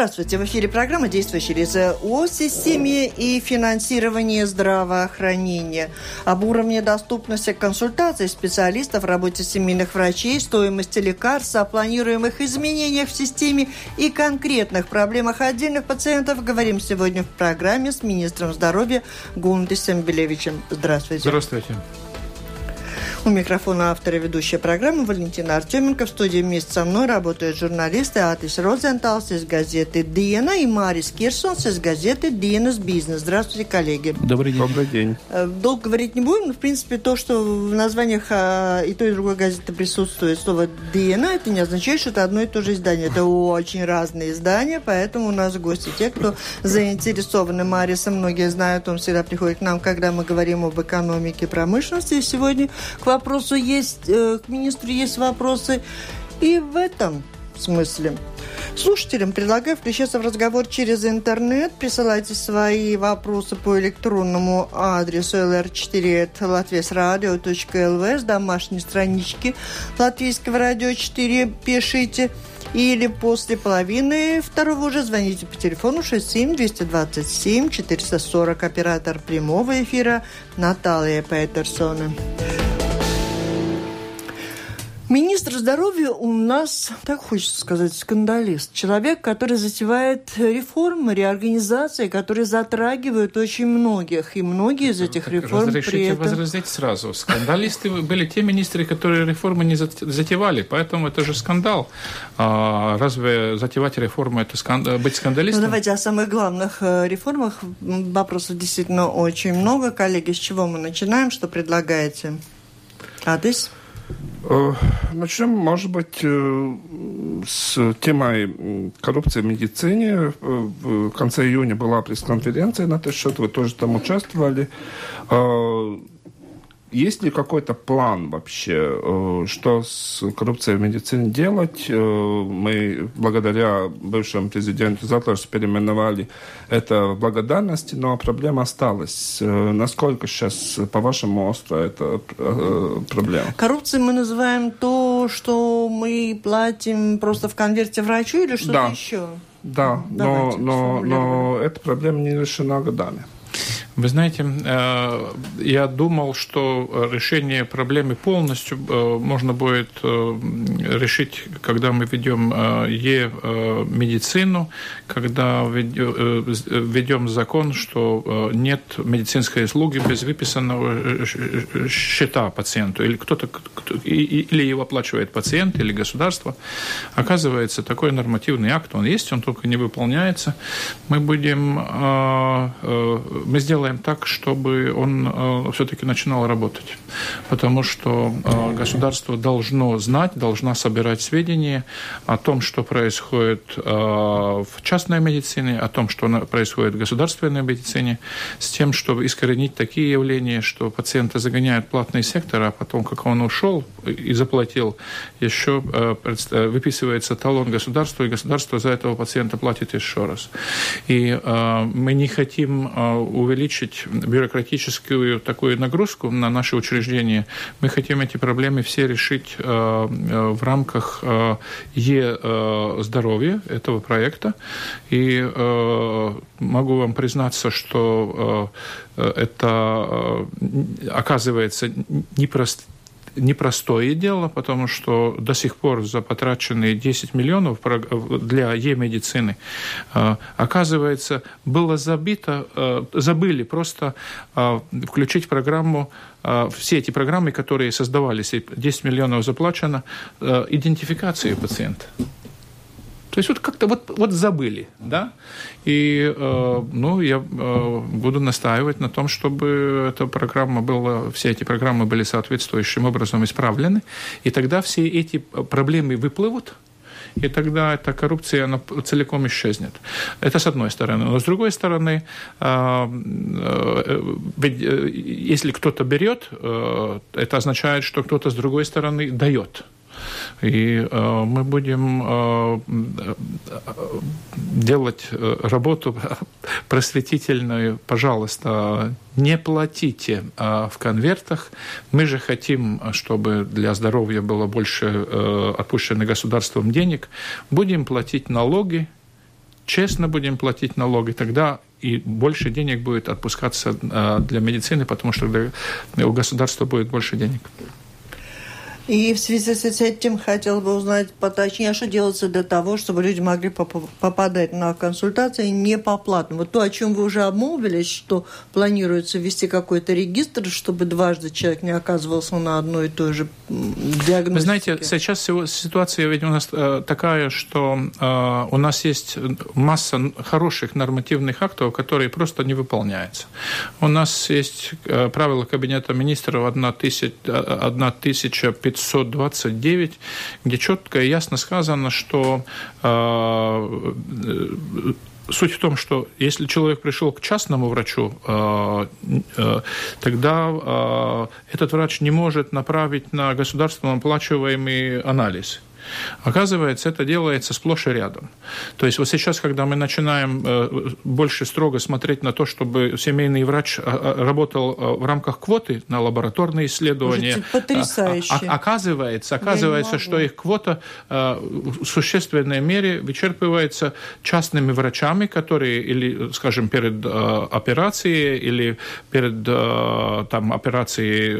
Здравствуйте. В эфире программа «Действующие лица» о системе и финансировании здравоохранения, об уровне доступности консультаций специалистов, работе семейных врачей, стоимости лекарств, о планируемых изменениях в системе и конкретных проблемах отдельных пациентов говорим сегодня в программе с министром здоровья Гундисом Белевичем. Здравствуйте. Здравствуйте. У микрофона автора ведущая программы Валентина Артеменко. В студии вместе со мной работают журналисты Атис Розенталс из газеты «Диена» и Марис Кирсонс из газеты «Диенас Бизнес». Здравствуйте, коллеги. Добрый день. Добрый день. Э, долго говорить не будем, но, в принципе, то, что в названиях а, и той, и другой газеты присутствует слово «Диена», это не означает, что это одно и то же издание. Это очень разные издания, поэтому у нас гости те, кто заинтересованы Марисом. Многие знают, он всегда приходит к нам, когда мы говорим об экономике и промышленности. И сегодня к вопросу есть, э, к министру есть вопросы и в этом смысле. Слушателям предлагаю включиться в разговор через интернет. Присылайте свои вопросы по электронному адресу lr4.latviasradio.lv с домашней странички Латвийского радио 4 пишите. Или после половины второго уже звоните по телефону 67 227 440. Оператор прямого эфира Наталья Петерсона. Министр здоровья у нас, так хочется сказать, скандалист. Человек, который затевает реформы, реорганизации, которые затрагивают очень многих. И многие из этих реформ Разрешите при этом... возразить сразу. Скандалисты были те министры, которые реформы не затевали. Поэтому это же скандал. А разве затевать реформы – это сканд... быть скандалистом? Ну, давайте о самых главных э, реформах. Вопросов действительно очень много. Коллеги, с чего мы начинаем? Что предлагаете? Адрес? Э, начнем, может быть, э, с темой коррупции в медицине. Э, в конце июня была пресс-конференция на этот счет, вы тоже там участвовали. Есть ли какой-то план вообще, э, что с коррупцией в медицине делать? Э, мы благодаря бывшему президенту Затларсу переименовали это в благодарности, но проблема осталась. Э, насколько сейчас, по-вашему, остро эта проблема? Коррупцией мы называем то, что мы платим просто в конверте врачу или что-то да. еще? Да, но, но, но эта проблема не решена годами. Вы знаете, э, я думал, что решение проблемы полностью э, можно будет э, решить, когда мы ведем е-медицину, когда введем закон, что нет медицинской услуги без выписанного счета пациенту, или кто-то, или его оплачивает пациент, или государство. Оказывается, такой нормативный акт, он есть, он только не выполняется. Мы будем, мы сделаем сделаем так, чтобы он э, все-таки начинал работать. Потому что э, государство должно знать, должна собирать сведения о том, что происходит э, в частной медицине, о том, что происходит в государственной медицине, с тем, чтобы искоренить такие явления, что пациента загоняют в платный сектор, а потом, как он ушел и заплатил, еще выписывается талон государству, и государство за этого пациента платит еще раз. И мы не хотим увеличить увеличить бюрократическую такую нагрузку на наши учреждения. Мы хотим эти проблемы все решить э, э, в рамках э, Е-здоровья этого проекта. И могу вам признаться, что это оказывается непросто непростое дело, потому что до сих пор за потраченные 10 миллионов для е-медицины, э, оказывается, было забито, э, забыли просто э, включить программу все эти программы, которые создавались, 10 миллионов заплачено, идентификации пациента. То есть вот как-то вот, вот забыли, да? И, э, ну, я э, буду настаивать на том, чтобы эта программа была, все эти программы были соответствующим образом исправлены, и тогда все эти проблемы выплывут, и тогда эта коррупция она целиком исчезнет. Это с одной стороны. Но с другой стороны, ведь если кто-то берет, это означает, что кто-то с другой стороны дает. И э, мы будем э, делать э, работу просветительную. Пожалуйста, не платите э, в конвертах. Мы же хотим, чтобы для здоровья было больше э, отпущено государством денег. Будем платить налоги, честно будем платить налоги, тогда и больше денег будет отпускаться э, для медицины, потому что у государства будет больше денег. И в связи с этим хотел бы узнать поточнее, а что делается для того, чтобы люди могли попадать на консультации не по платным. Вот то, о чем вы уже обмолвились, что планируется ввести какой-то регистр, чтобы дважды человек не оказывался на одной и той же диагностике. Вы знаете, сейчас ситуация ведь у нас э, такая, что э, у нас есть масса хороших нормативных актов, которые просто не выполняются. У нас есть э, правила Кабинета министров 1500 529, где четко и ясно сказано, что э, суть в том, что если человек пришел к частному врачу, э, э, тогда этот врач не может направить на государственно оплачиваемый анализ. Оказывается, это делается сплошь и рядом. То есть вот сейчас, когда мы начинаем э, больше строго смотреть на то, чтобы семейный врач э, э, работал в рамках квоты на лабораторные исследования, потрясающе. оказывается, оказывается, что их квота в существенной мере вычерпывается частными врачами, которые или, скажем, перед операцией или перед там, операцией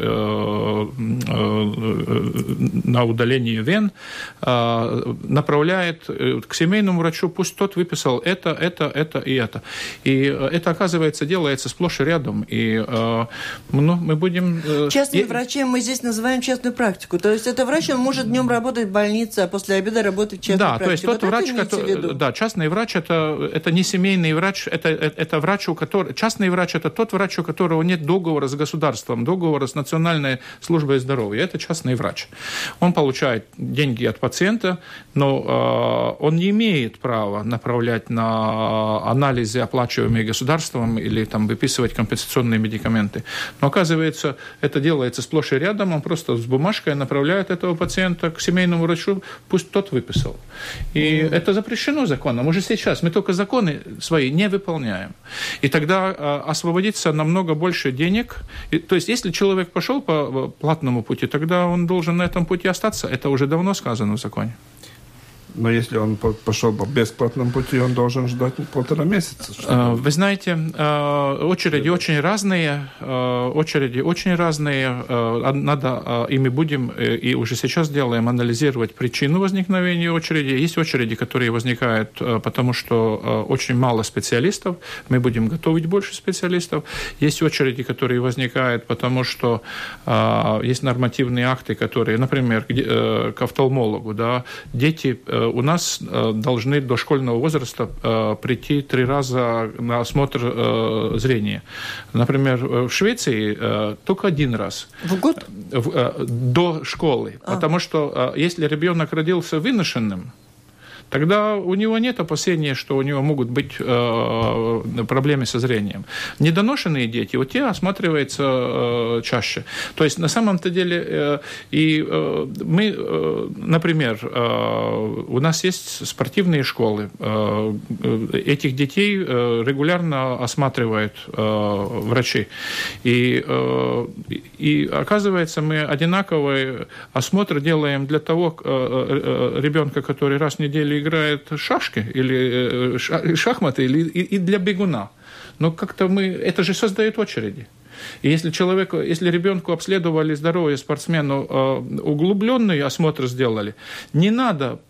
на удаление вен, а, направляет э, к семейному врачу, пусть тот выписал это, это, это и это. И э, это, оказывается, делается сплошь и рядом. И э, ну, мы будем... Частным врачем мы здесь называем частную практику. То есть это врач, он может днем работать в больнице, а после обеда работать в частной да, практике. то есть тот вот врач, который... Да, частный врач это, это не семейный врач, это, это врач, у которого... Частный врач это тот врач, у которого нет договора с государством, договора с Национальной службой здоровья. Это частный врач. Он получает деньги от пациента, но э, он не имеет права направлять на анализы, оплачиваемые государством, или там, выписывать компенсационные медикаменты. Но оказывается, это делается сплошь и рядом, он просто с бумажкой направляет этого пациента к семейному врачу, пусть тот выписал. И mm-hmm. это запрещено законом. Уже сейчас мы только законы свои не выполняем. И тогда э, освободиться намного больше денег. И, то есть, если человек пошел по платному пути, тогда он должен на этом пути остаться. Это уже давно сказано законе. Но если он пошел по бесплатному пути, он должен ждать полтора месяца. А, вы знаете, а, очереди очень разные, а, очереди очень разные. Надо, и мы будем, э, и уже сейчас делаем, анализировать причину возникновения очереди. Есть очереди, которые возникают, потому что очень мало специалистов. Мы будем готовить больше специалистов. Есть очереди, которые возникают, потому что есть нормативные акты, которые, например, э, к офтальмологу, да, дети Э, у нас э, должны до школьного возраста э, прийти три раза на осмотр зрения. Например, в Швеции только один раз. В год? До школы. А. Потому что если ребенок родился выношенным, тогда у него нет опасения, что у него могут быть э, проблемы со зрением. Недоношенные дети, вот те осматриваются э, чаще. То есть на самом-то деле э, и мы, например, у нас есть спортивные школы. Этих детей регулярно осматривают врачи. И, и оказывается, мы одинаковый осмотр делаем для того ребенка, который раз в неделю играет шашки или э, шахматы, или и для бегуна. Но как-то мы... Это же создает очереди. И если человеку, если ребенку обследовали здоровье спортсмену, э, углубленный осмотр сделали, не надо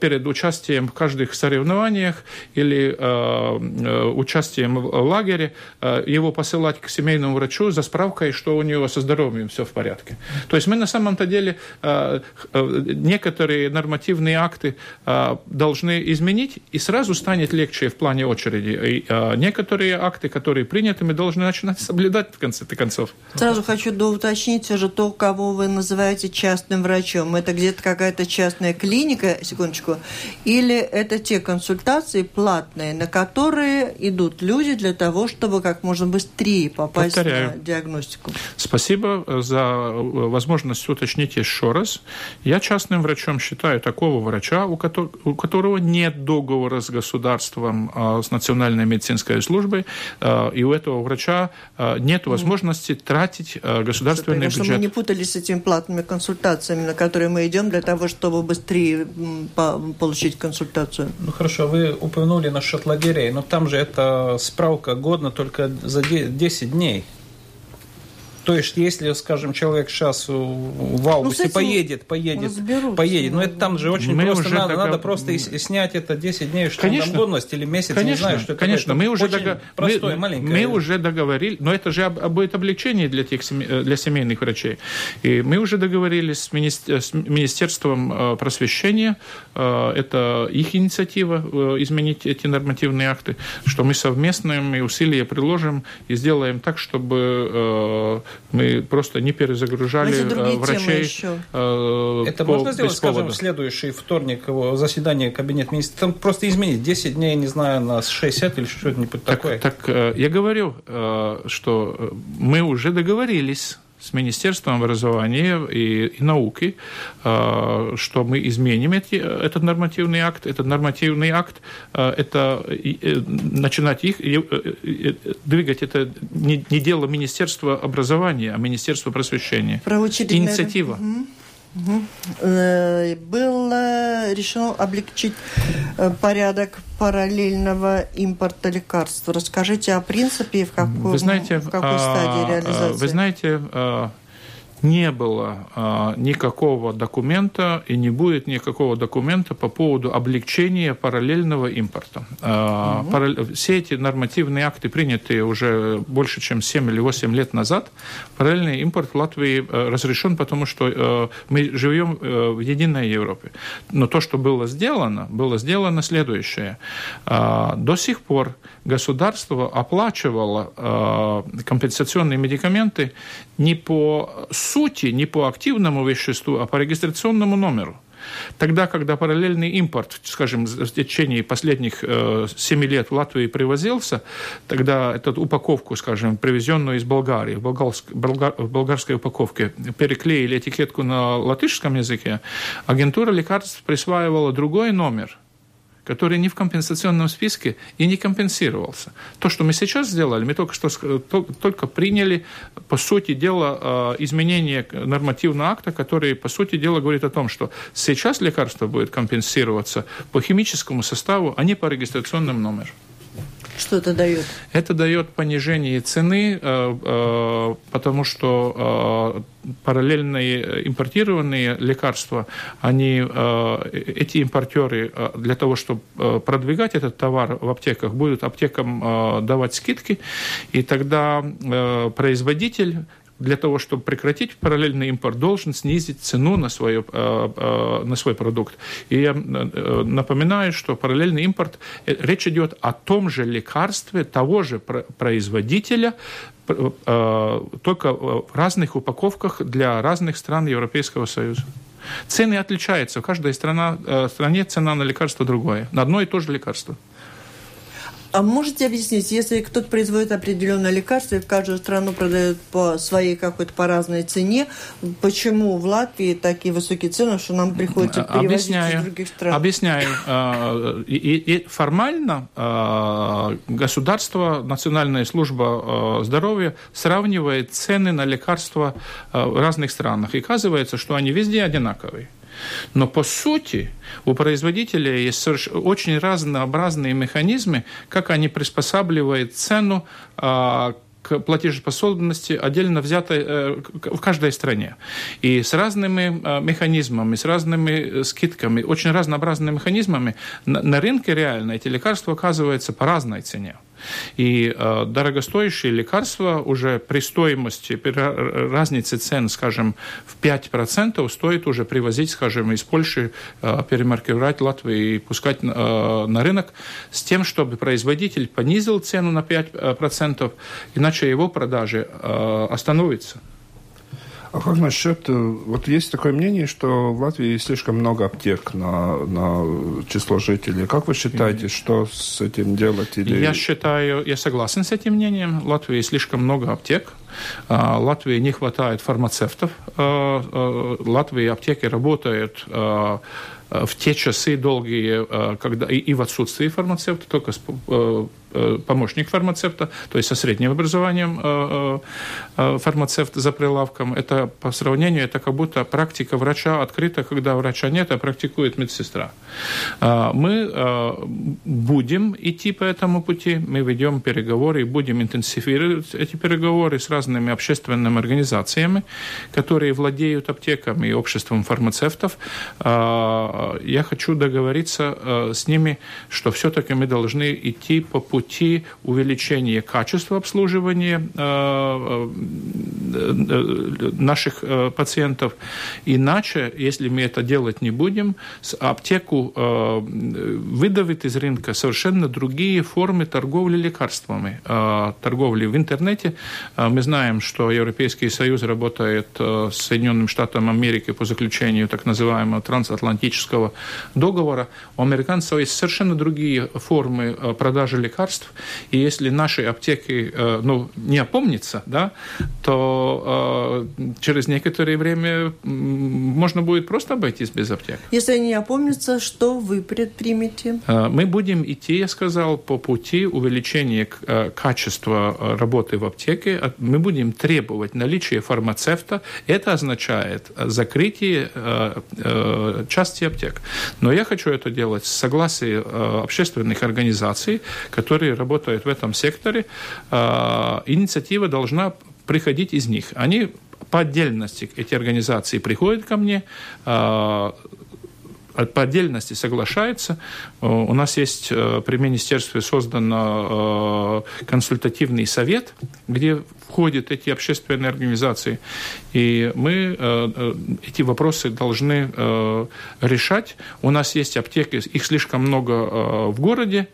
перед участием в каждых соревнованиях или э, э, участием в лагере э, его посылать к семейному врачу за справкой, что у него со здоровьем все в порядке. То есть мы на самом-то деле э, э, некоторые нормативные акты э, должны изменить, и сразу станет легче в плане очереди. И э, некоторые акты, которые приняты, мы должны начинать соблюдать в конце концов. Сразу хочу доуточнить уже то, кого вы называете частным врачом. Это где-то какая-то частная клиника, секундочку. Или это те консультации платные, на которые идут люди для того, чтобы как можно быстрее попасть Повторяю. на диагностику? Спасибо за возможность уточнить еще раз. Я частным врачом считаю такого врача, у которого нет договора с государством, а, с Национальной медицинской службой, и у этого врача нет возможности тратить государственный бюджет. Чтобы мы не путались с этими платными консультациями, на которые мы идем для того, чтобы быстрее получить консультацию. Ну хорошо, вы упомянули насчет лагерей, но там же эта справка годна только за 10 дней. То есть, если, скажем, человек сейчас в августе ну, поедет, поедет, поедет, но это там же очень мы просто надо, догов... надо просто и, снять это 10 дней, что конечно, там годность или месяц, конечно, не знаю, что это. Конечно, мы уже, дого... простое, мы, маленькое. мы уже договорились, но это же будет облегчение для, тех, э, для семейных врачей. И мы уже договорились с, мини... с Министерством э, просвещения, э, это их инициатива изменить эти нормативные акты, что мы совместные усилия приложим и сделаем так, чтобы мы просто не перезагружали э, врачей. Еще. Э, Это по, можно сделать, скажем, в следующий вторник заседание кабинет министров? Там просто изменить 10 дней, не знаю, на 60 или что-нибудь так, такое. Так э, я говорю, что мы уже договорились с Министерством образования и, и науки, э, что мы изменим эти, этот нормативный акт. Этот нормативный акт, э, это э, начинать их, двигать это не, не дело Министерства образования, а Министерства просвещения. Инициатива. Угу. Э, было решено облегчить э, порядок параллельного импорта лекарств. Расскажите о принципе и в, каком, вы знаете, в какой стадии а, реализации. Вы знаете, а, не было а, никакого документа и не будет никакого документа по поводу облегчения параллельного импорта. А, угу. Параллель, все эти нормативные акты, принятые уже больше, чем 7 или 8 лет назад, параллельный импорт в Латвии а, разрешен, потому что а, мы живем а, в единой Европе. Но то, что было сделано, было сделано следующее. А, до сих пор государство оплачивало а, компенсационные медикаменты не по сути, не по активному веществу, а по регистрационному номеру. Тогда, когда параллельный импорт, скажем, в течение последних э, 7 лет в Латвии привозился, тогда эту упаковку, скажем, привезенную из Болгарии, в, болгарск, болгар, в болгарской упаковке, переклеили этикетку на латышском языке, агентура лекарств присваивала другой номер – который не в компенсационном списке и не компенсировался. То, что мы сейчас сделали, мы только что только приняли, по сути дела, а, изменение нормативного акта, который, по сути дела, говорит о том, что сейчас лекарство будет компенсироваться по химическому составу, а не по регистрационному номеру. Что это дает? Это дает понижение цены, э, э, потому что э, параллельные импортированные лекарства, они, эти импортеры для того, чтобы продвигать этот товар в аптеках, будут аптекам давать скидки, и тогда производитель для того, чтобы прекратить параллельный импорт, должен снизить цену на, свое, э, э, на свой продукт. И я э, напоминаю, что параллельный импорт, речь идет о том же лекарстве того же производителя, только в разных упаковках для разных стран Европейского Союза. Цены отличаются. В каждой страна, стране цена на лекарство другое. На одно и то же лекарство. А можете объяснить, если кто-то производит определенное лекарство и в каждую страну продает по своей какой-то по разной цене, почему в Латвии такие высокие цены, что нам приходится перевозить объясняю, из других стран? Объясняю. А, и, и формально а, государство, Национальная служба здоровья сравнивает цены на лекарства в разных странах. И оказывается, что они везде одинаковые. Но по сути у производителя есть очень разнообразные механизмы, как они приспосабливают цену а, к платежеспособности отдельно взятой э, в каждой стране. И с разными э, механизмами, с разными э, скидками, очень разнообразными механизмами на рынке реально эти лекарства оказываются по разной цене. И э, дорогостоящие лекарства уже при стоимости, при разнице цен, скажем, в 5% стоит уже привозить, скажем, из Польши, э, перемаркировать Латвию и пускать э, на рынок с тем, чтобы производитель понизил цену на 5%, иначе его продажи э, остановятся. А как насчет... Э, вот есть такое мнение, что в Латвии слишком много аптек на, на число жителей. Как вы считаете, что с этим делать? Или... Я считаю, я согласен с этим мнением. В Латвии слишком много аптек. А, Латвии не хватает фармацевтов. А, а, Латвии аптеки работают в те часы долгие, когда и в отсутствии фармацевта, только Э, помощник фармацевта, то есть со средним образованием э, э, фармацевта за прилавком. Это по сравнению, это как будто практика врача открыта, когда врача нет, а практикует медсестра. Мы будем идти по этому пути, мы ведем переговоры и будем интенсифицировать эти переговоры с разными общественными организациями, которые владеют аптеками и обществом фармацевтов. Я хочу договориться с ними, что все-таки мы должны идти по пути пути увеличения качества обслуживания э, э, наших э, пациентов. Иначе, если мы это делать не будем, аптеку выдавит из рынка совершенно другие формы торговли лекарствами. Торговли в интернете. Мы знаем, что Европейский Союз работает с Соединенным Штатом Америки по заключению так называемого трансатлантического договора. У американцев есть совершенно другие формы продажи лекарств лекарств. И если наши аптеки э, ну, не опомнятся, да, то э, через некоторое время можно будет просто обойтись без аптек. Если они не опомнятся, что вы предпримете? Э, мы будем идти, я сказал, по пути увеличения качества работы в аптеке. Мы будем требовать наличия фармацевта. Это означает закрытие части аптек. Но я хочу это делать с согласия общественных организаций, которые которые работают в этом секторе, а, инициатива должна приходить из них. Они по отдельности, эти организации приходят ко мне, а, по отдельности соглашаются. У нас есть э, при министерстве создан э, консультативный совет, где входят эти общественные организации. И мы э, эти вопросы должны решать. У нас есть аптеки, их слишком много в городе,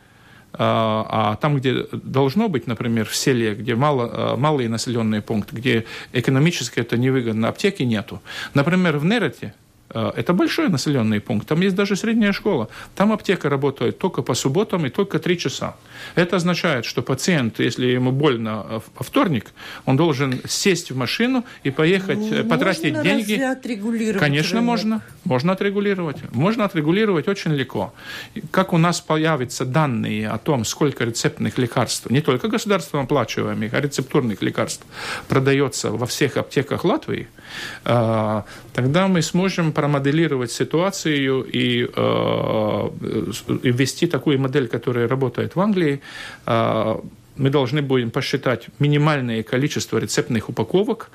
а, а там, где должно быть, например, в селе, где мало, а, малые населенные пункты, где экономически это невыгодно, аптеки нету. Например, в Нерете это большой населенный пункт, там есть даже средняя школа. Там аптека работает только по субботам и только три часа. Это означает, что пациент, если ему больно э, во вторник, он должен сесть в машину и поехать, э, можно потратить деньги. отрегулировать Конечно, рынок? можно. Можно отрегулировать. Можно отрегулировать очень легко. Как у нас появятся данные о том, сколько рецептных лекарств, не только государством оплачиваемых, а рецептурных лекарств продается во всех аптеках Латвии, тогда мы сможем промоделировать ситуацию и, э, и ввести такую модель, которая работает в Англии. Э, мы должны будем посчитать минимальное количество рецептных упаковок,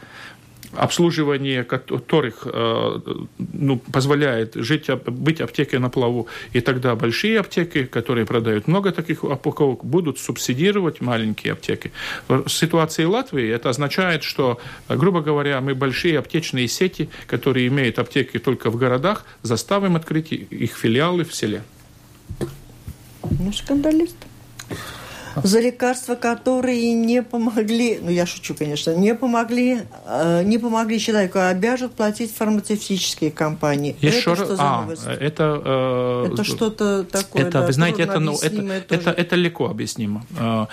обслуживание которых э, ну, позволяет жить, быть аптекой на плаву. И тогда большие аптеки, которые продают много таких упаковок, будут субсидировать маленькие аптеки. В ситуации Латвии это означает, что, грубо говоря, мы большие аптечные сети, которые имеют аптеки только в городах, заставим открыть их филиалы в селе. Ну, скандалист за лекарства, которые не помогли, ну я шучу, конечно, не помогли, э, не помогли человеку, а обяжут платить фармацевтические компании. Еще это раз, что за а, новость? Это, э, это что-то такое. Это, да, вы знаете, это, ну, это, это, это легко объяснимо. Э,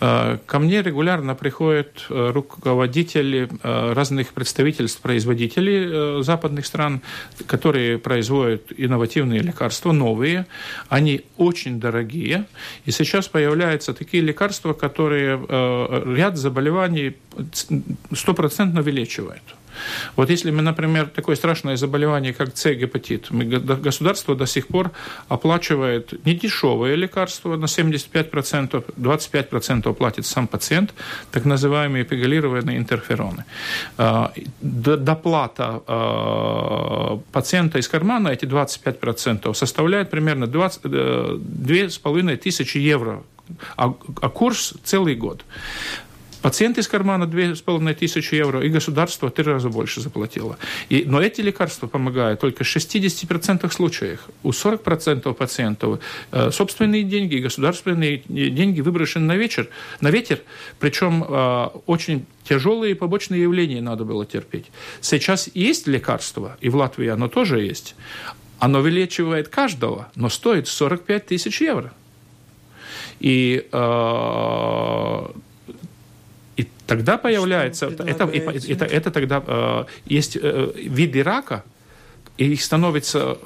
э, ко мне регулярно приходят э, руководители разных представительств производителей западных стран, которые производят инновативные лекарства, новые. Они очень дорогие. И сейчас появляются такие такие лекарства, которые э, ряд заболеваний стопроцентно вылечивают. Вот если мы, например, такое страшное заболевание, как С-гепатит, государство до сих пор оплачивает недешевые лекарства на 75%, 25% платит сам пациент, так называемые пегалированные интерфероны. А, доплата а, пациента из кармана, эти 25%, составляет примерно 20, 2,5 э, тысячи евро а, а курс целый год. Пациент из кармана 2500 евро, и государство три раза больше заплатило. И, но эти лекарства помогают только в 60% случаев. У 40% пациентов э, собственные деньги, государственные деньги выброшены на вечер, на ветер, причем э, очень тяжелые побочные явления надо было терпеть. Сейчас есть лекарство, и в Латвии оно тоже есть. Оно вылечивает каждого, но стоит 45 тысяч евро. И, э, и тогда появляется... Это, это, это, это тогда... Э, есть э, виды рака, и их становится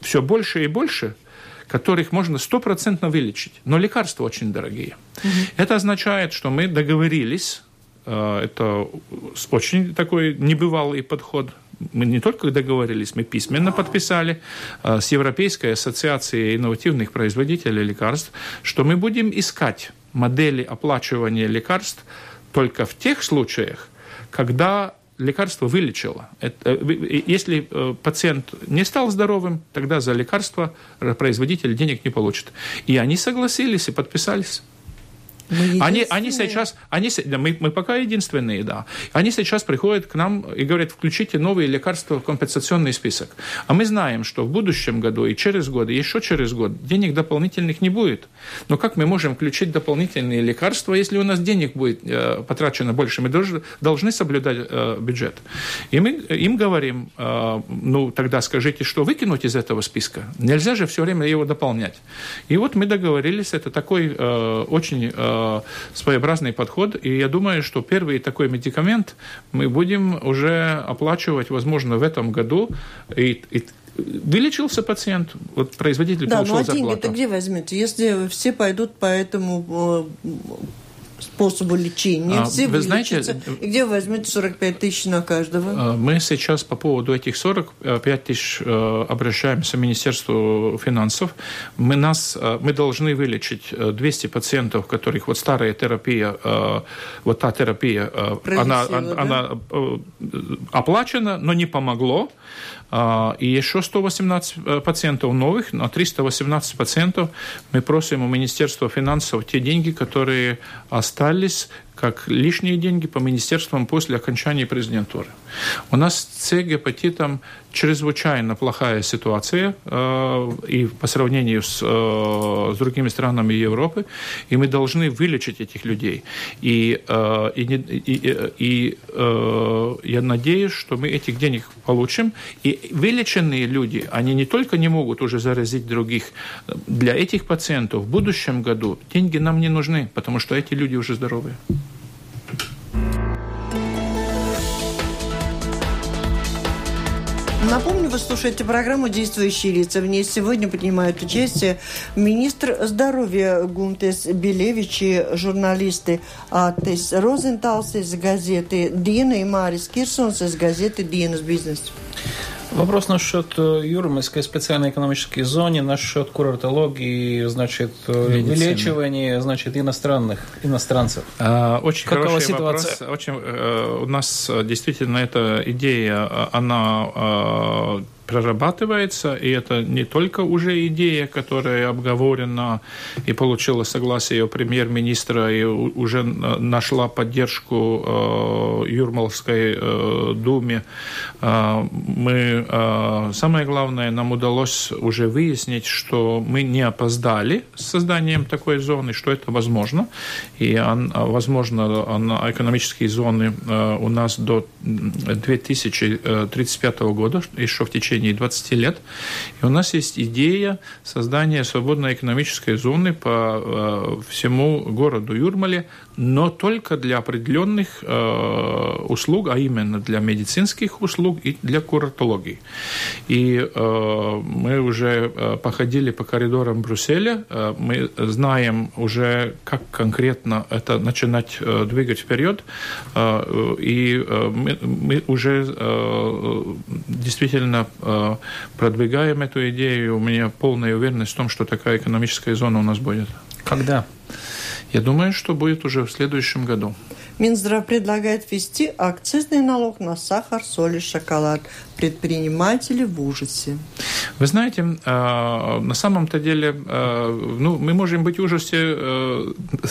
все больше и больше, которых можно стопроцентно вылечить. Но лекарства очень дорогие. Угу. Это означает, что мы договорились Э, это очень такой небывалый подход. Мы не только договорились, мы письменно подписали э, с Европейской ассоциацией инновативных производителей лекарств, что мы будем искать модели оплачивания лекарств только в тех случаях, когда лекарство вылечило. Это, э, если пациент не стал здоровым, тогда за лекарство производитель денег не получит. И они согласились и подписались. Они, они сейчас, они, мы, мы пока единственные, да. Они сейчас приходят к нам и говорят, включите новые лекарства в компенсационный список. А мы знаем, что в будущем году и через год, и еще через год денег дополнительных не будет. Но как мы можем включить дополнительные лекарства, если у нас денег будет э, потрачено больше? Мы должны, должны соблюдать э, бюджет. И мы им говорим, э, ну тогда скажите, что выкинуть из этого списка? Нельзя же все время его дополнять. И вот мы договорились, это такой э, очень э, Э, своеобразный подход. И я думаю, что первый такой медикамент мы будем уже оплачивать, возможно, в этом году. И, и Вылечился пациент, вот производитель да, получил ну, а деньги-то где возьмете? Если все пойдут по этому э, способу лечения. А, все вы знаете, и где вы возьмете 45 тысяч на каждого? А, мы сейчас по поводу этих 45 тысяч э, обращаемся в Министерство финансов. Мы, нас, э, мы должны вылечить 200 э, пациентов, которых вот старая терапия, вот та терапия, она, да? она оплачена, но не помогло. А, и еще 118 э, пациентов новых, на 318 пациентов. Мы просим у Министерства финансов те деньги, которые остались как лишние деньги по министерствам после окончания президентуры. У нас с гепатитом чрезвычайно плохая ситуация э, и по сравнению с, э, с другими странами Европы, и мы должны вылечить этих людей. И, э, и, и, и э, я надеюсь, что мы этих денег получим. И вылеченные люди, они не только не могут уже заразить других, для этих пациентов в будущем году деньги нам не нужны, потому что эти люди уже здоровые. Вы слушаете программу «Действующие лица». В ней сегодня принимают участие министр здоровья Гунтес Белевич и журналисты Атес Розенталс из газеты «Дина» и Марис Кирсонс из газеты «Динас Бизнес». Вопрос насчет э, Юрмальской специальной экономической зоны, насчет курортологии, значит, э, Медицина. вылечивания, значит, иностранных, иностранцев. А, очень Какова хороший ситуация? вопрос. Очень, э, у нас действительно эта идея, она прорабатывается, и это не только уже идея, которая обговорена и получила согласие премьер-министра и уже нашла поддержку э, Юрмалской э, думе. Э, мы, самое главное, нам удалось уже выяснить, что мы не опоздали с созданием такой зоны, что это возможно, и он, возможно, он, экономические зоны у нас до 2035 года, еще в течение течение 20 лет. И у нас есть идея создания свободной экономической зоны по э, всему городу Юрмале, но только для определенных э, услуг, а именно для медицинских услуг и для курортологии. И э, мы уже э, походили по коридорам Брюсселя, э, мы знаем уже, как конкретно это начинать э, двигать вперед, э, и э, мы, мы уже э, действительно э, продвигаем эту идею. У меня полная уверенность в том, что такая экономическая зона у нас будет. Когда? Я думаю, что будет уже в следующем году. Минздрав предлагает ввести акцизный налог на сахар, соль и шоколад. Предприниматели в ужасе. Вы знаете, на самом-то деле, ну, мы можем быть в ужасе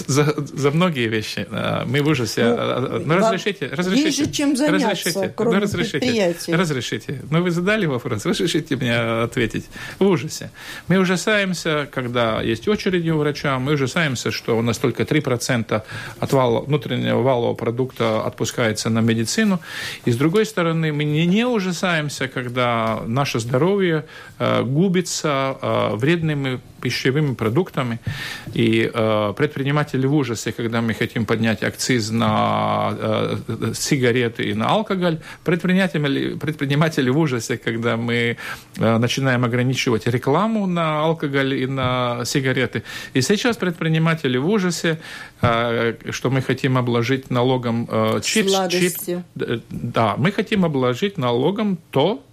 за, за многие вещи. Мы в ужасе. Ну, ну разрешите, разрешите. Есть чем заняться, разрешите, кроме ну, разрешите, разрешите. Но вы задали вопрос, разрешите мне ответить. В ужасе. Мы ужасаемся, когда есть очереди у врача, мы ужасаемся, что у нас только 3% от вала, внутреннего валового продукта отпускается на медицину. И с другой стороны, мы не, не ужасаемся, когда наше здоровье э, губится э, вредными пищевыми продуктами. И э, предприниматели в ужасе, когда мы хотим поднять акциз на э, сигареты и на алкоголь. Предприниматели, предприниматели в ужасе, когда мы э, начинаем ограничивать рекламу на алкоголь и на сигареты. И сейчас предприниматели в ужасе, э, что мы хотим обложить налогом э, чипс. Чип, да, мы хотим обложить налогом то,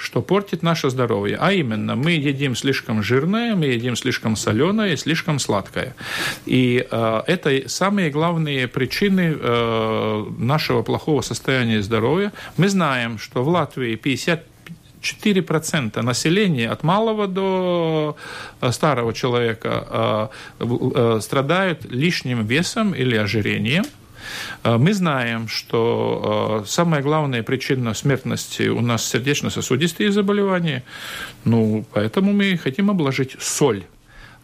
что портит наше здоровье. А именно, мы едим слишком жирное, мы едим слишком соленое, слишком сладкое. И э, это самые главные причины э, нашего плохого состояния здоровья. Мы знаем, что в Латвии 50 4% населения от малого до э, старого человека э, э, страдают лишним весом или ожирением – мы знаем, что э, самая главная причина смертности у нас сердечно-сосудистые заболевания, ну, поэтому мы хотим обложить соль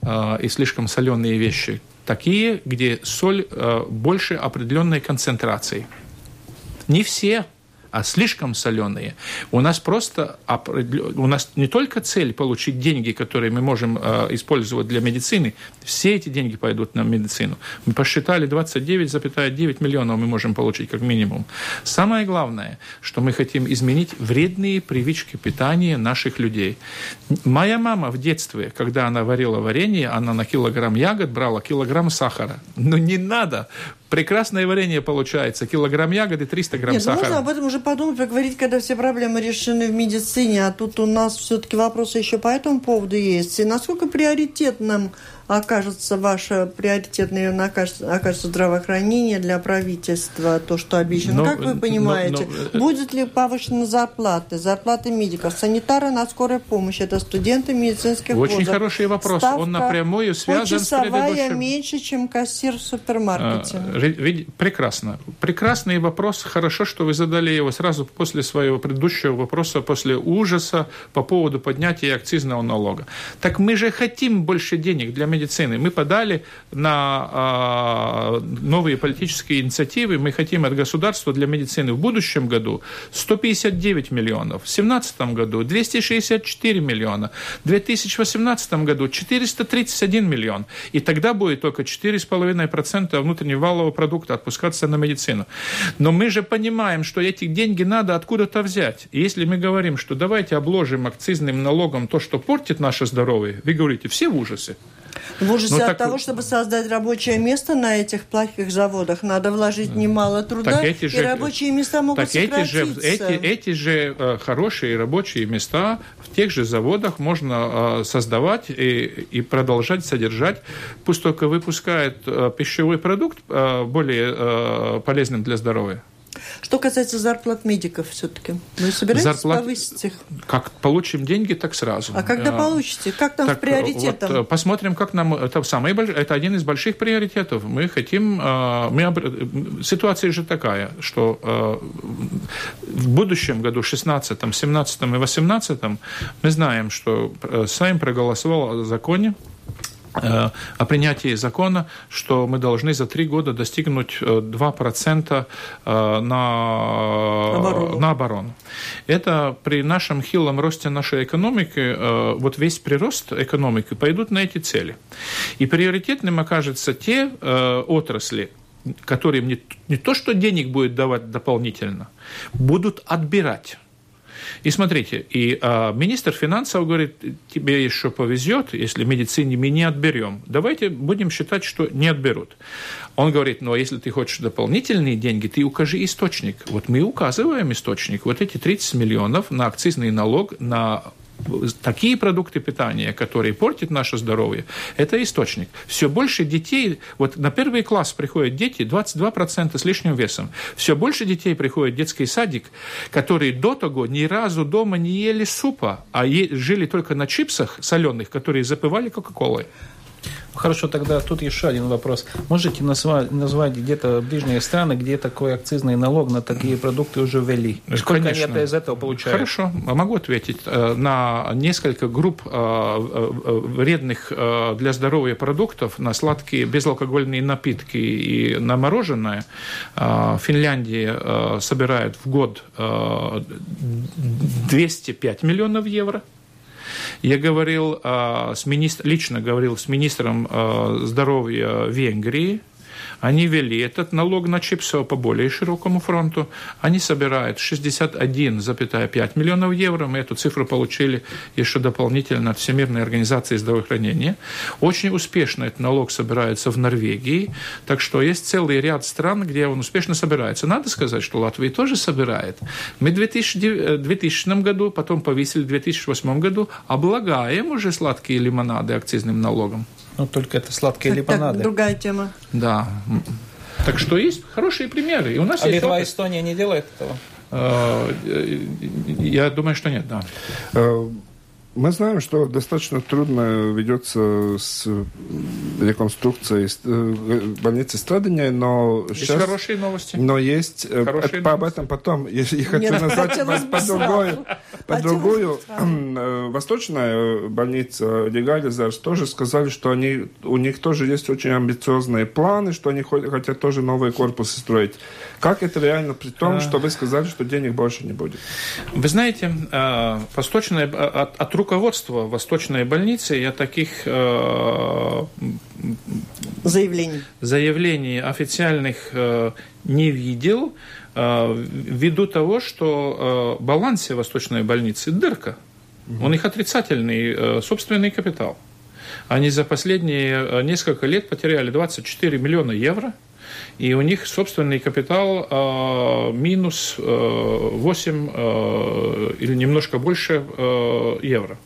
э, и слишком соленые вещи, такие, где соль больше определенной концентрации. Не все а слишком соленые, у нас просто у нас не только цель получить деньги, которые мы можем э, использовать для медицины, все эти деньги пойдут на медицину. Мы посчитали 29,9 миллионов мы можем получить как минимум. Самое главное, что мы хотим изменить вредные привычки питания наших людей. Моя мама в детстве, когда она варила варенье, она на килограмм ягод брала килограмм сахара. Но не надо прекрасное варенье получается. Килограмм ягоды, 300 грамм Нет, ну, сахара. Можно об этом уже подумать, поговорить, когда все проблемы решены в медицине, а тут у нас все-таки вопросы еще по этому поводу есть. И насколько приоритетным окажется ваше приоритетное окажется, окажется здравоохранение для правительства, то, что обещано. Но, как вы понимаете, но, но, будет ли повышена зарплаты, зарплаты медиков, санитары на скорой помощи, это студенты медицинских Очень вузов. хороший вопрос. Ставка Он напрямую связан с предыдущим... меньше, чем кассир в супермаркете. А, прекрасно. Прекрасный вопрос. Хорошо, что вы задали его сразу после своего предыдущего вопроса, после ужаса по поводу поднятия акцизного налога. Так мы же хотим больше денег для медицины. Мы подали на э, новые политические инициативы. Мы хотим от государства для медицины в будущем году 159 миллионов, в 2017 году 264 миллиона, в 2018 году 431 миллион. И тогда будет только 4,5% внутреннего валового продукта отпускаться на медицину. Но мы же понимаем, что эти деньги надо откуда-то взять. И если мы говорим, что давайте обложим акцизным налогом то, что портит наше здоровье, вы говорите, все в ужасе. В ужасе ну, от так... того, чтобы создать рабочее место на этих плохих заводах, надо вложить немало труда, эти же, и рабочие места могут так эти же, эти, эти же э, хорошие рабочие места в тех же заводах можно э, создавать и, и продолжать содержать, пусть только выпускает э, пищевой продукт э, более э, полезным для здоровья. Что касается зарплат медиков все-таки, вы собираетесь Зарплат... повысить их? Как получим деньги, так сразу. А когда а, получите? Как там так, приоритетом? Вот, э, посмотрим, как нам... Это, самый, это один из больших приоритетов. Мы хотим... Э, мы, ситуация же такая, что э, в будущем году, 16, 17 и 18, мы знаем, что Сайм проголосовал о законе, Э, о принятии закона, что мы должны за три года достигнуть 2% э, э, на оборону. на оборону. Это при нашем хилом росте нашей экономики, вот весь прирост экономики пойдут на эти цели. И приоритетным окажется те отрасли, которые не, не то, что денег будет давать дополнительно, будут отбирать и смотрите, и а, министр финансов говорит, тебе еще повезет, если медицине мы не отберем. Давайте будем считать, что не отберут. Он говорит, ну а если ты хочешь дополнительные деньги, ты укажи источник. Вот мы указываем источник. Вот эти 30 миллионов на акцизный налог на такие продукты питания, которые портят наше здоровье, это источник. Все больше детей, вот на первый класс приходят дети 22% с лишним весом. Все больше детей приходит в детский садик, которые до того ни разу дома не ели супа, а жили только на чипсах соленых, которые запивали Кока-Колой. Хорошо, тогда тут еще один вопрос. Можете назвать, назвать где-то ближние страны, где такой акцизный налог на такие продукты уже ввели? Сколько Конечно. они из этого получают? Хорошо, могу ответить. Э, на несколько групп э, э, вредных для здоровья продуктов, на сладкие безалкогольные напитки и на мороженое, Финляндия собирает в год 205 миллионов евро – я говорил а, с министр, лично говорил с министром а, здоровья Венгрии, они ввели этот налог на чипсы по более широкому фронту. Они собирают 61,5 миллионов евро. Мы эту цифру получили еще дополнительно от Всемирной организации здравоохранения. Очень успешно этот налог собирается в Норвегии. Так что есть целый ряд стран, где он успешно собирается. Надо сказать, что Латвия тоже собирает. Мы в 2000, 2000 году, потом повесили в 2008 году, облагаем уже сладкие лимонады акцизным налогом. Ну, только это сладкие так, лимонады. Так, другая тема. Да. Так что есть хорошие примеры. И у нас а есть Литва и Эстония не делает этого? Э, я думаю, что нет, да. Мы знаем, что достаточно трудно ведется с реконструкцией э, больницы Страдания, но есть сейчас... хорошие новости. Но есть... Э, хорошие это, об этом потом. Я, я хочу Нет, назвать по, другую. По другую. Э, восточная больница Легализарс тоже сказали, что они, у них тоже есть очень амбициозные планы, что они хотят тоже новые корпусы строить. Как это реально при том, что вы сказали, что денег больше не будет? Вы знаете, восточная от, от руководства Восточной больницы я таких э, заявлений. заявлений официальных э, не видел, э, ввиду того, что э, балансе Восточной больницы дырка. Угу. У них отрицательный э, собственный капитал. Они за последние э, несколько лет потеряли 24 миллиона евро – и у них собственный капитал э, минус э, 8 э, или немножко больше э, евро.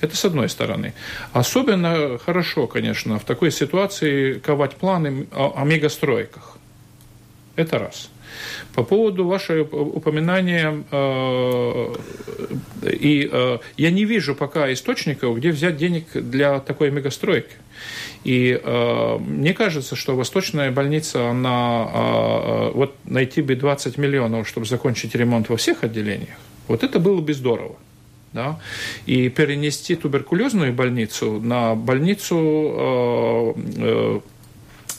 Это с одной стороны. Особенно хорошо, конечно, в такой ситуации ковать планы о, о мегастройках. Это раз. По поводу вашего упоминания, э, и э, я не вижу пока источников, где взять денег для такой мегастройки. И э, мне кажется, что Восточная больница, она э, вот найти бы 20 миллионов, чтобы закончить ремонт во всех отделениях, вот это было бы здорово. Да? И перенести туберкулезную больницу на больницу э,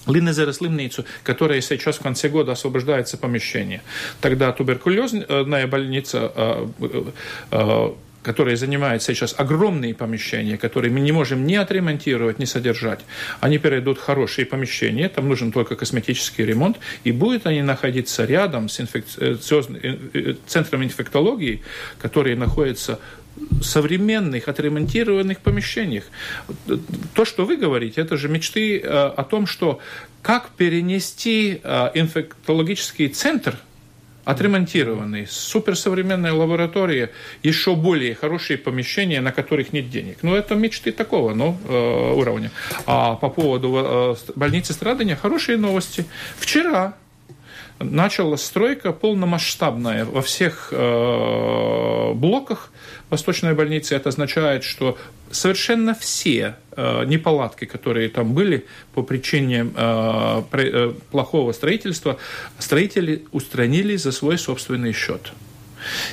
э, Линнезера слимницу, которая сейчас в конце года освобождается помещение. Тогда туберкулезная больница э, э, э, которая занимает сейчас огромные помещения, которые мы не можем ни отремонтировать, ни содержать, они перейдут в хорошие помещения, там нужен только косметический ремонт, и будут они находиться рядом с инфекци... центром инфектологии, который находится современных, отремонтированных помещениях. То, что вы говорите, это же мечты э, о том, что как перенести э, инфектологический центр отремонтированный, суперсовременная лаборатория, еще более хорошие помещения, на которых нет денег. Ну, это мечты такого ну, э, уровня. А по поводу больницы страдания хорошие новости. Вчера началась стройка полномасштабная во всех э, блоках Восточной больницы. Это означает, что совершенно все э, неполадки, которые там были по причине э, э, плохого строительства, строители устранили за свой собственный счет.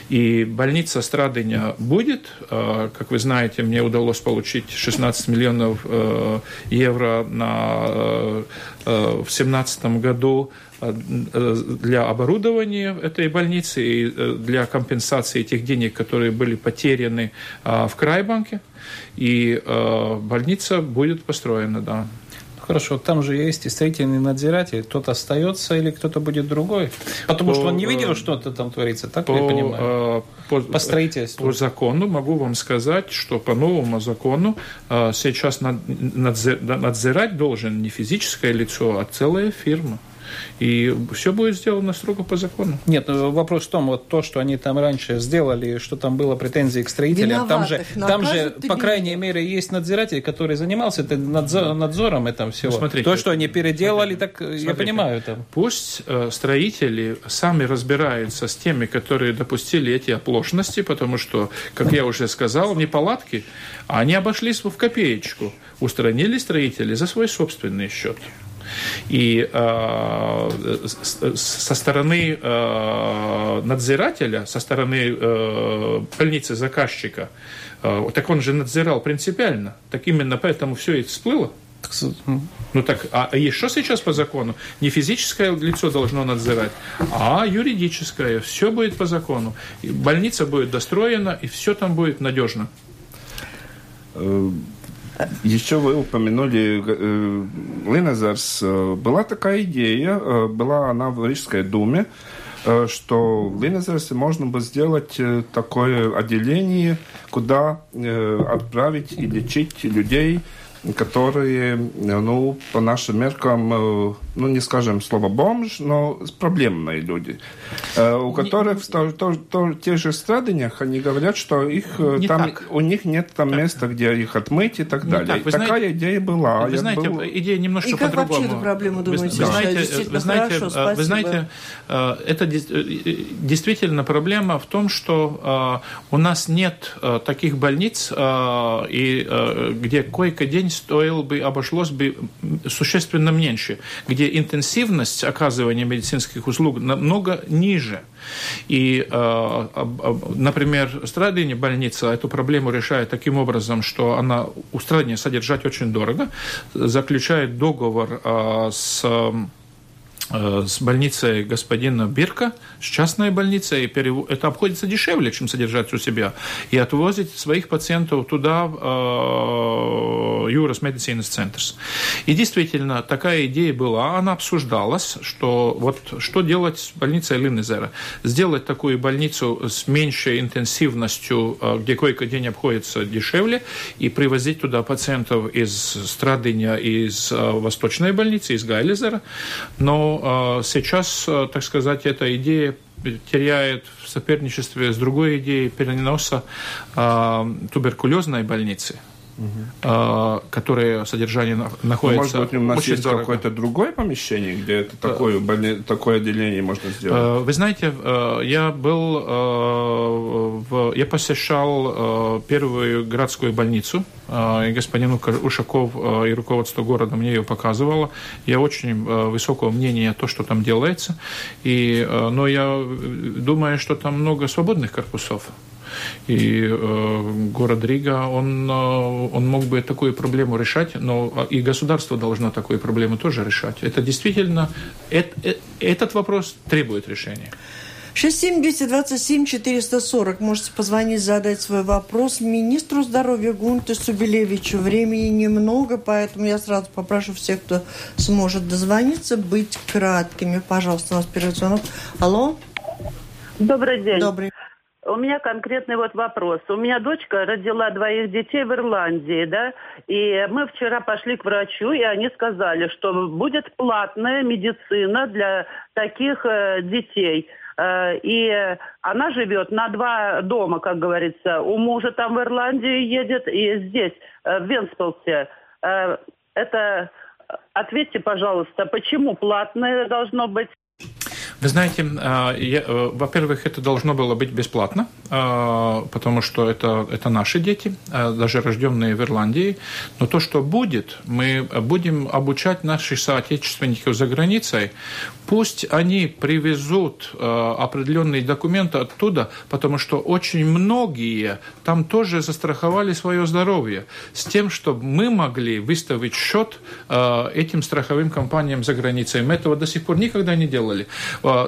И больница Страдыня будет. Э, как вы знаете, мне удалось получить 16 миллионов э, евро на, э, в 2017 году для оборудования этой больницы и для компенсации тех денег, которые были потеряны в Крайбанке. И больница будет построена, да. Хорошо, там же есть и строительный надзиратель. Кто-то остается или кто-то будет другой? Потому по, что он не видел, что это там творится, так по, я понимаю? По, по строительству. По закону могу вам сказать, что по новому закону сейчас надзирать должен не физическое лицо, а целая фирма. И все будет сделано строго по закону. Нет, ну, вопрос в том, вот то, что они там раньше сделали, что там было претензии к строителям, там же, там же по крайней мере, есть надзиратель, который занимался надзор, надзором этого всего. Ну, смотрите, то, что они переделали, так смотрите, я понимаю. Там. Пусть э, строители сами разбираются с теми, которые допустили эти оплошности, потому что, как я уже сказал, неполадки, они обошлись в копеечку. Устранили строители за свой собственный счет. И э, со стороны э, надзирателя, со стороны э, больницы заказчика, э, так он же надзирал принципиально. Так именно поэтому все и всплыло. Ну так, а что сейчас по закону? Не физическое лицо должно надзирать, а юридическое. Все будет по закону. И больница будет достроена, и все там будет надежно. Э, еще вы упомянули э, Линезерс. Была такая идея, э, была она в Рижской думе, э, что в Линезерсе можно бы сделать э, такое отделение, куда э, отправить и лечить людей, которые, ну, по нашим меркам, э, ну, не скажем слово бомж, но проблемные люди, э, у которых не, в то, то, тех же страдaniях они говорят, что их э, там, так. у них нет там так. места, где их отмыть и так не далее. Так. Такая знаете, идея была. Вы знаете, был... идея немножко по-другому. И как вообще эту проблему думаете вы, знаете, вы знаете, хорошо, вы знаете, это действительно проблема в том, что у нас нет таких больниц, и где койко-день стоил бы, обошлось бы существенно меньше, где интенсивность оказывания медицинских услуг намного ниже. И, э, например, Страдине больница эту проблему решает таким образом, что она у Страдине содержать очень дорого, заключает договор э, с Э, с больницей господина Бирка, с частной больницей, это обходится дешевле, чем содержать у себя, и отвозить своих пациентов туда, в э, Юрос Медицинс Центрс. И действительно, такая идея была, она обсуждалась, что вот что делать с больницей Линнезера. Сделать такую больницу с меньшей интенсивностью, э, где койко-день обходится дешевле, и привозить туда пациентов из Страдыня, из Восточной больницы, из Гайлезера, но а, сейчас, а, так сказать, эта идея теряет в соперничестве с другой идеей переноса а, туберкулезной больницы – угу. которые содержание находится Может быть, у нас есть какое-то другое помещение, где это такое, больни... такое отделение можно сделать? Вы знаете, я был, в... я посещал первую городскую больницу, и господин Ушаков и руководство города мне ее показывало. Я очень высокого мнения то, что там делается. И, но я думаю, что там много свободных корпусов. И э, город Рига, он, э, он мог бы такую проблему решать, но э, и государство должно такую проблему тоже решать. Это действительно, это, э, этот вопрос требует решения. 67-227-440. Можете позвонить, задать свой вопрос министру здоровья Гунте Субелевичу. Времени немного, поэтому я сразу попрошу всех, кто сможет дозвониться, быть краткими. Пожалуйста, у нас первый звонок. Алло? Добрый день. Добрый. У меня конкретный вот вопрос. У меня дочка родила двоих детей в Ирландии, да, и мы вчера пошли к врачу, и они сказали, что будет платная медицина для таких э, детей. Э, и она живет на два дома, как говорится. У мужа там в Ирландию едет, и здесь, э, в Венспилсе. Э, это ответьте, пожалуйста, почему платное должно быть? Вы знаете, а, э, во-первых, это должно было быть бесплатно, а, потому что это, это наши дети, а, даже рожденные в Ирландии. Но то, что будет, мы будем обучать наших соотечественников за границей. Пусть они привезут определенные документы оттуда, потому что очень многие там тоже застраховали свое здоровье с тем, чтобы мы могли выставить счет этим страховым компаниям за границей. Мы этого до сих пор никогда не делали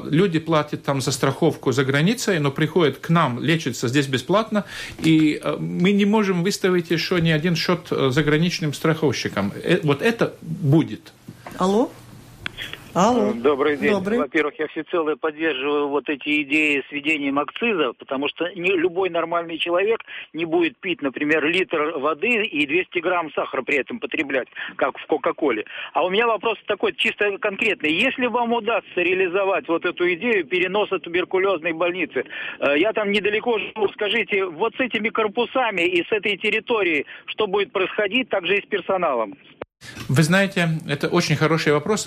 люди платят там за страховку за границей, но приходят к нам лечиться здесь бесплатно, и э, мы не можем выставить еще ни один счет э, заграничным страховщикам. Э, вот это будет. Алло? Алло. Добрый день. Добрый. Во-первых, я всецело поддерживаю вот эти идеи с введением акциза, потому что не, любой нормальный человек не будет пить, например, литр воды и 200 грамм сахара при этом потреблять, как в Кока-Коле. А у меня вопрос такой, чисто конкретный. Если вам удастся реализовать вот эту идею переноса туберкулезной больницы, э, я там недалеко живу, скажите, вот с этими корпусами и с этой территорией, что будет происходить также и с персоналом? Вы знаете, это очень хороший вопрос.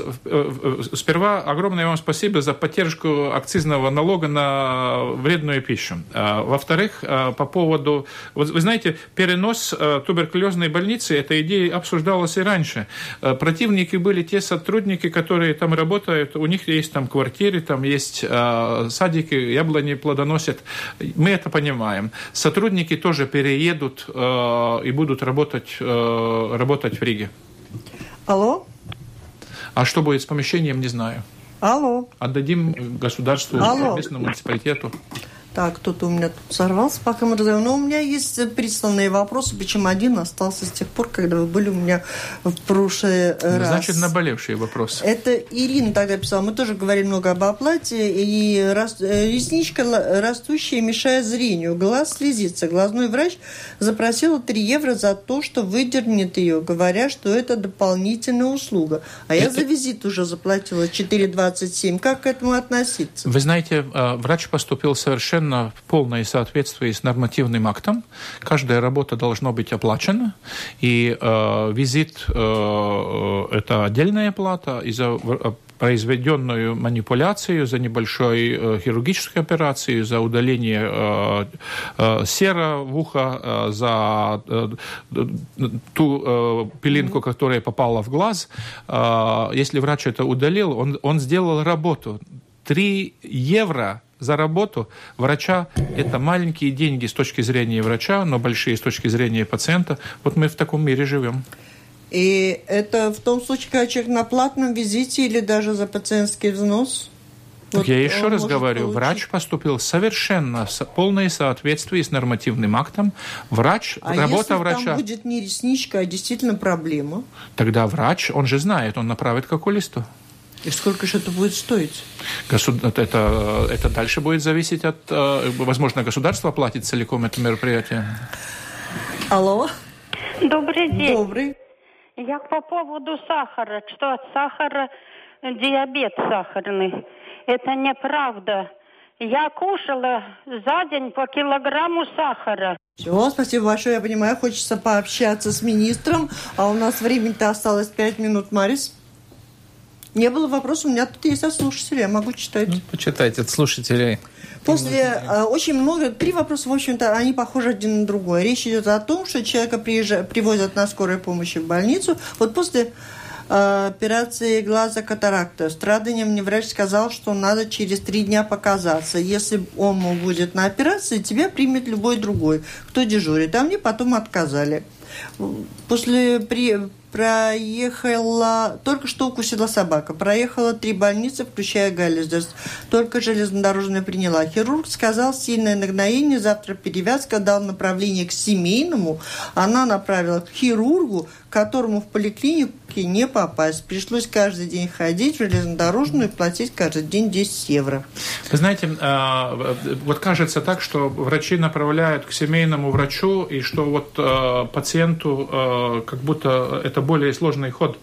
Сперва огромное вам спасибо за поддержку акцизного налога на вредную пищу. А, во-вторых, а, по поводу... Вы знаете, перенос а, туберкулезной больницы, эта идея обсуждалась и раньше. Противники были те сотрудники, которые там работают, у них есть там квартиры, там есть садики, яблони плодоносят. Мы это понимаем. Сотрудники тоже переедут и будут работать, работать в Риге. Алло? А что будет с помещением, не знаю. Алло. Отдадим государству, Алло. местному муниципалитету. Так, кто-то у меня тут сорвался, пока мы разговариваем. Но у меня есть присланные вопросы, причем один остался с тех пор, когда вы были у меня в прошлый ну, раз. Значит, наболевшие вопросы. Это Ирина тогда писала. Мы тоже говорили много об оплате. И рас... Э, ресничка растущая мешает зрению. Глаз слезится. Глазной врач запросил 3 евро за то, что выдернет ее, говоря, что это дополнительная услуга. А это... я за визит уже заплатила 4,27. Как к этому относиться? Вы знаете, э, врач поступил совершенно совершенно полное соответствии с нормативным актом. Каждая работа должна быть оплачена, и э, визит э, э это отдельная плата, и за э, произведенную манипуляцию, за небольшой э, хирургическую операцию, за удаление сера в ухо, за ту пилинку, которая попала в глаз. Если врач это удалил, он, он сделал работу. 3 евро за работу врача – это маленькие деньги с точки зрения врача, но большие с точки зрения пациента. Вот мы в таком мире живем. И это в том случае, когда человек на платном визите или даже за пациентский взнос? Вот я еще раз говорю, получить. врач поступил совершенно в полное соответствие с нормативным актом. Врач, а работа если врача. там будет не ресничка, а действительно проблема? Тогда врач, он же знает, он направит к окулисту. И сколько же это будет стоить? Госуд... Это, это дальше будет зависеть от... Э, возможно, государство платит целиком это мероприятие. Алло. Добрый день. Добрый. Я по поводу сахара, что от сахара диабет сахарный. Это неправда. Я кушала за день по килограмму сахара. Все, спасибо большое. Я понимаю, хочется пообщаться с министром, а у нас времени-то осталось пять минут, Марис. Не было вопроса, у меня тут есть от слушателей, я могу читать. Ну, почитайте от слушателей. После э, очень много, три вопроса, в общем-то, они похожи один на другой. Речь идет о том, что человека приезжает, привозят на скорой помощи в больницу. Вот после э, операции глаза катаракта. Страдания мне врач сказал, что надо через три дня показаться. Если он будет на операции, тебя примет любой другой, кто дежурит. А мне потом отказали. После при, проехала, только что укусила собака, проехала три больницы, включая Галлиздерс, только железнодорожная приняла. Хирург сказал сильное нагноение, завтра перевязка, дал направление к семейному, она направила к хирургу, которому в поликлинике не попасть. Пришлось каждый день ходить в железнодорожную и платить каждый день 10 евро. Вы знаете, а, вот кажется так, что врачи направляют к семейному врачу, и что вот а, пациенту а, как будто это более сложный ход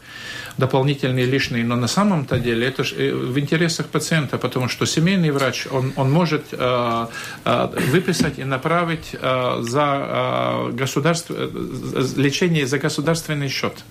дополнительные лишние, но на самом-то деле это же э, в интересах пациента, потому что семейный врач, он, он может э, э, выписать и направить э, за э, государство, э, лечение за государственный счет.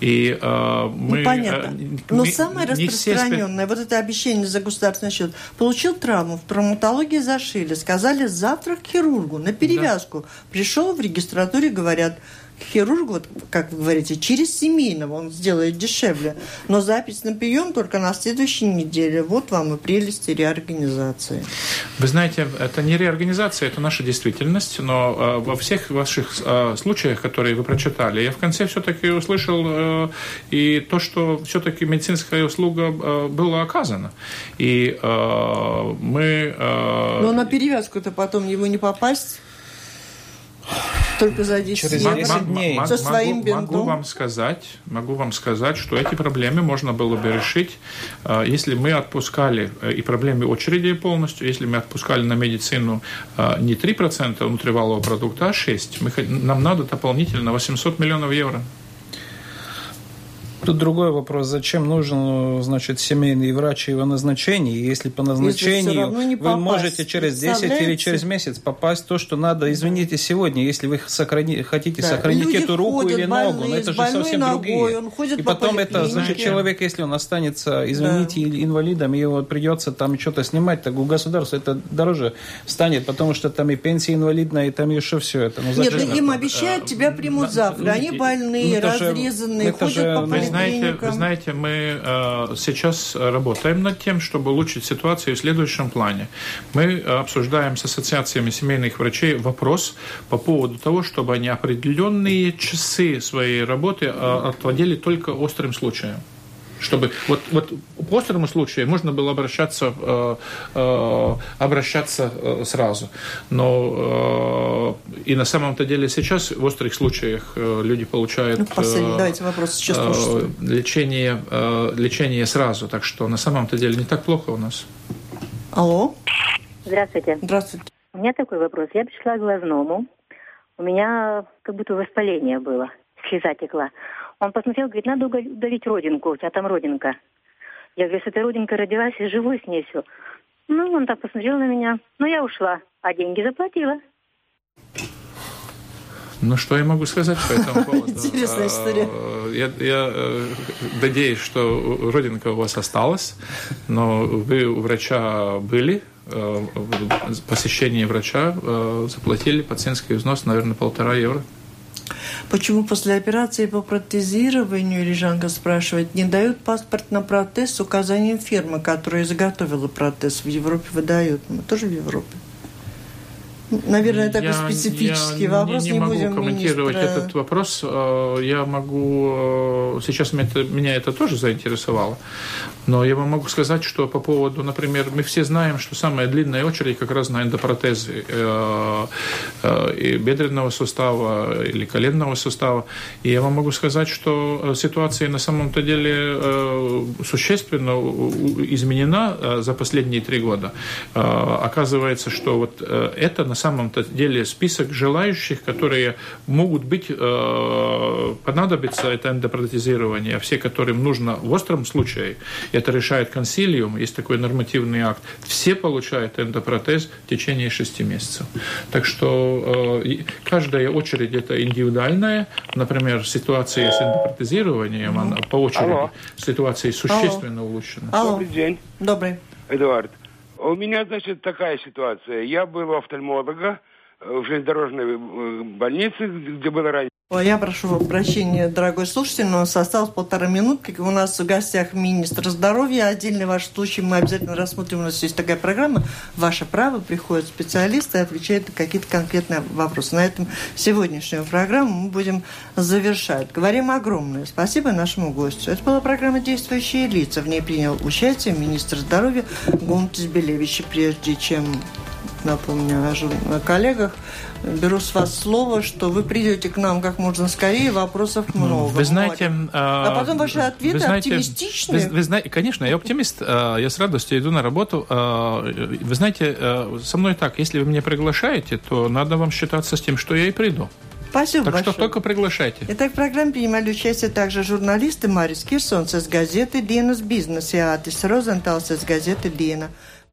И э, мы... Ну, понятно. Но мы, самое распространенное, все... вот это обещание за государственный счет, получил травму, в травматологии зашили, сказали завтра к хирургу на перевязку. Да. Пришел в регистратуре, говорят, хирургу, вот, как вы говорите, через семейного он сделает дешевле. Но запись на прием только на следующей неделе. Вот вам и прелести реорганизации. Вы знаете, это не реорганизация, это наша действительность. Но э, во всех ваших э, случаях, которые вы прочитали, я в конце все-таки услышал э, и то, что все-таки медицинская услуга была оказана. И мы... Но на перевязку-то потом его не попасть. Только за 10 Через евро 10 дней. со своим могу, бинтом. могу вам сказать, могу вам сказать, что эти проблемы можно было бы решить, э, если мы отпускали э, и проблемы очереди полностью, если мы отпускали на медицину э, не 3% внутривалового продукта, а 6%. Мы, нам надо дополнительно 800 миллионов евро. Тут другой вопрос. Зачем нужен, значит, семейный врач и его назначение? Если по назначению не вы можете через 10 или через месяц попасть то, что надо, извините, сегодня, если вы сохрани- хотите Да. сохранить Люди эту руку ходят или ногу, больные, но это же совсем ногой, другие. он ходит и по потом это, значит, человек, если он останется, извините, инвалидом, и его придется там что-то снимать, так у государства это дороже станет, потому что там и пенсия инвалидная, и там еще все это. Ну, Нет, да это? им обещают, тебя примут завтра. Они больные, это же- разрезанные, ходят по знаете, вы знаете, мы э, сейчас работаем над тем, чтобы улучшить ситуацию в следующем плане. Мы э, обсуждаем с ассоциациями семейных врачей вопрос по поводу того, чтобы они определенные часы своей работы э, отводили только острым случаям. Чтобы вот, вот по острому случаю можно было обращаться, э, э, обращаться э, сразу. Но э, и на самом-то деле сейчас в острых случаях э, люди получают Ну, последний, э, давайте вопрос сейчас э, лечение, э, лечение сразу. Так что на самом-то деле не так плохо у нас. Алло, Здравствуйте. здравствуйте. У меня такой вопрос. Я пришла к глазному. У меня как будто воспаление было. Слеза текла. Он посмотрел, говорит, надо удалить родинку. У тебя там родинка. Я говорю, с этой родинкой родилась и живу с ней все. Ну, он так посмотрел на меня. Ну, я ушла. А деньги заплатила. Ну, что я могу сказать по этому поводу? Интересная история. Я, я э, надеюсь, что родинка у вас осталась, но вы у врача были, э, в посещении врача э, заплатили пациентский взнос, наверное, полтора евро. Почему после операции по протезированию, Рижанка спрашивает, не дают паспорт на протез с указанием фирмы, которая изготовила протез? В Европе выдают. Мы тоже в Европе. Наверное, такой Я- специфический я вопрос. Не, Не, могу будем комментировать министра- этот вопрос. Э, Я могу... э, Сейчас меня это, меня это тоже заинтересовало. Но я вам могу сказать, что по поводу, например, мы все знаем, что самая длинная очередь как раз на эндопротезы э, э, и бедренного сустава или коленного сустава. И я вам могу сказать, что э, ситуация на самом-то деле э, существенно изменена э, за последние три года. Э, Оказывается, что вот э, это на самом-то деле список желающих, которые могут быть, э, понадобится это эндопротезирование, а все, которым нужно в остром случае, это решает консилиум, есть такой нормативный акт, все получают эндопротез в течение шести месяцев. Так что э, каждая очередь это индивидуальная, например, ситуация с эндопротезированием, она по очереди, Алло. ситуация существенно улучшена. Алло, Добрый день, добрый. Эдуард. У меня, значит, такая ситуация. Я был у офтальмолога э, в железнодорожной э, больнице, где было раньше. Я прошу прощения, дорогой слушатель, но у нас осталось полтора минутки. У нас в гостях министр здоровья. Отдельный ваш случай мы обязательно рассмотрим. У нас есть такая программа «Ваше право». Приходят специалисты и отвечают на какие-то конкретные вопросы. На этом сегодняшнюю программу мы будем завершать. Говорим огромное спасибо нашему гостю. Это была программа «Действующие лица». В ней принял участие министр здоровья Гунтис Белевич. Прежде чем напомню о коллегах, беру с вас слово, что вы придете к нам как можно скорее, вопросов много. Вы знаете... море. А потом ваши ответы оптимистичные. Вы, вы знаете, конечно, я оптимист. а, Я с радостью иду на работу. а, Вы знаете, а, со мной так, если вы меня приглашаете, то надо вам считаться с тем, что я и приду. Спасибо Так большое. что только приглашайте. Итак, в программе принимали участие также журналисты Марис Кирсонс из газеты «Dienas Бизнес» и Атис Розенталс из газеты «Диена».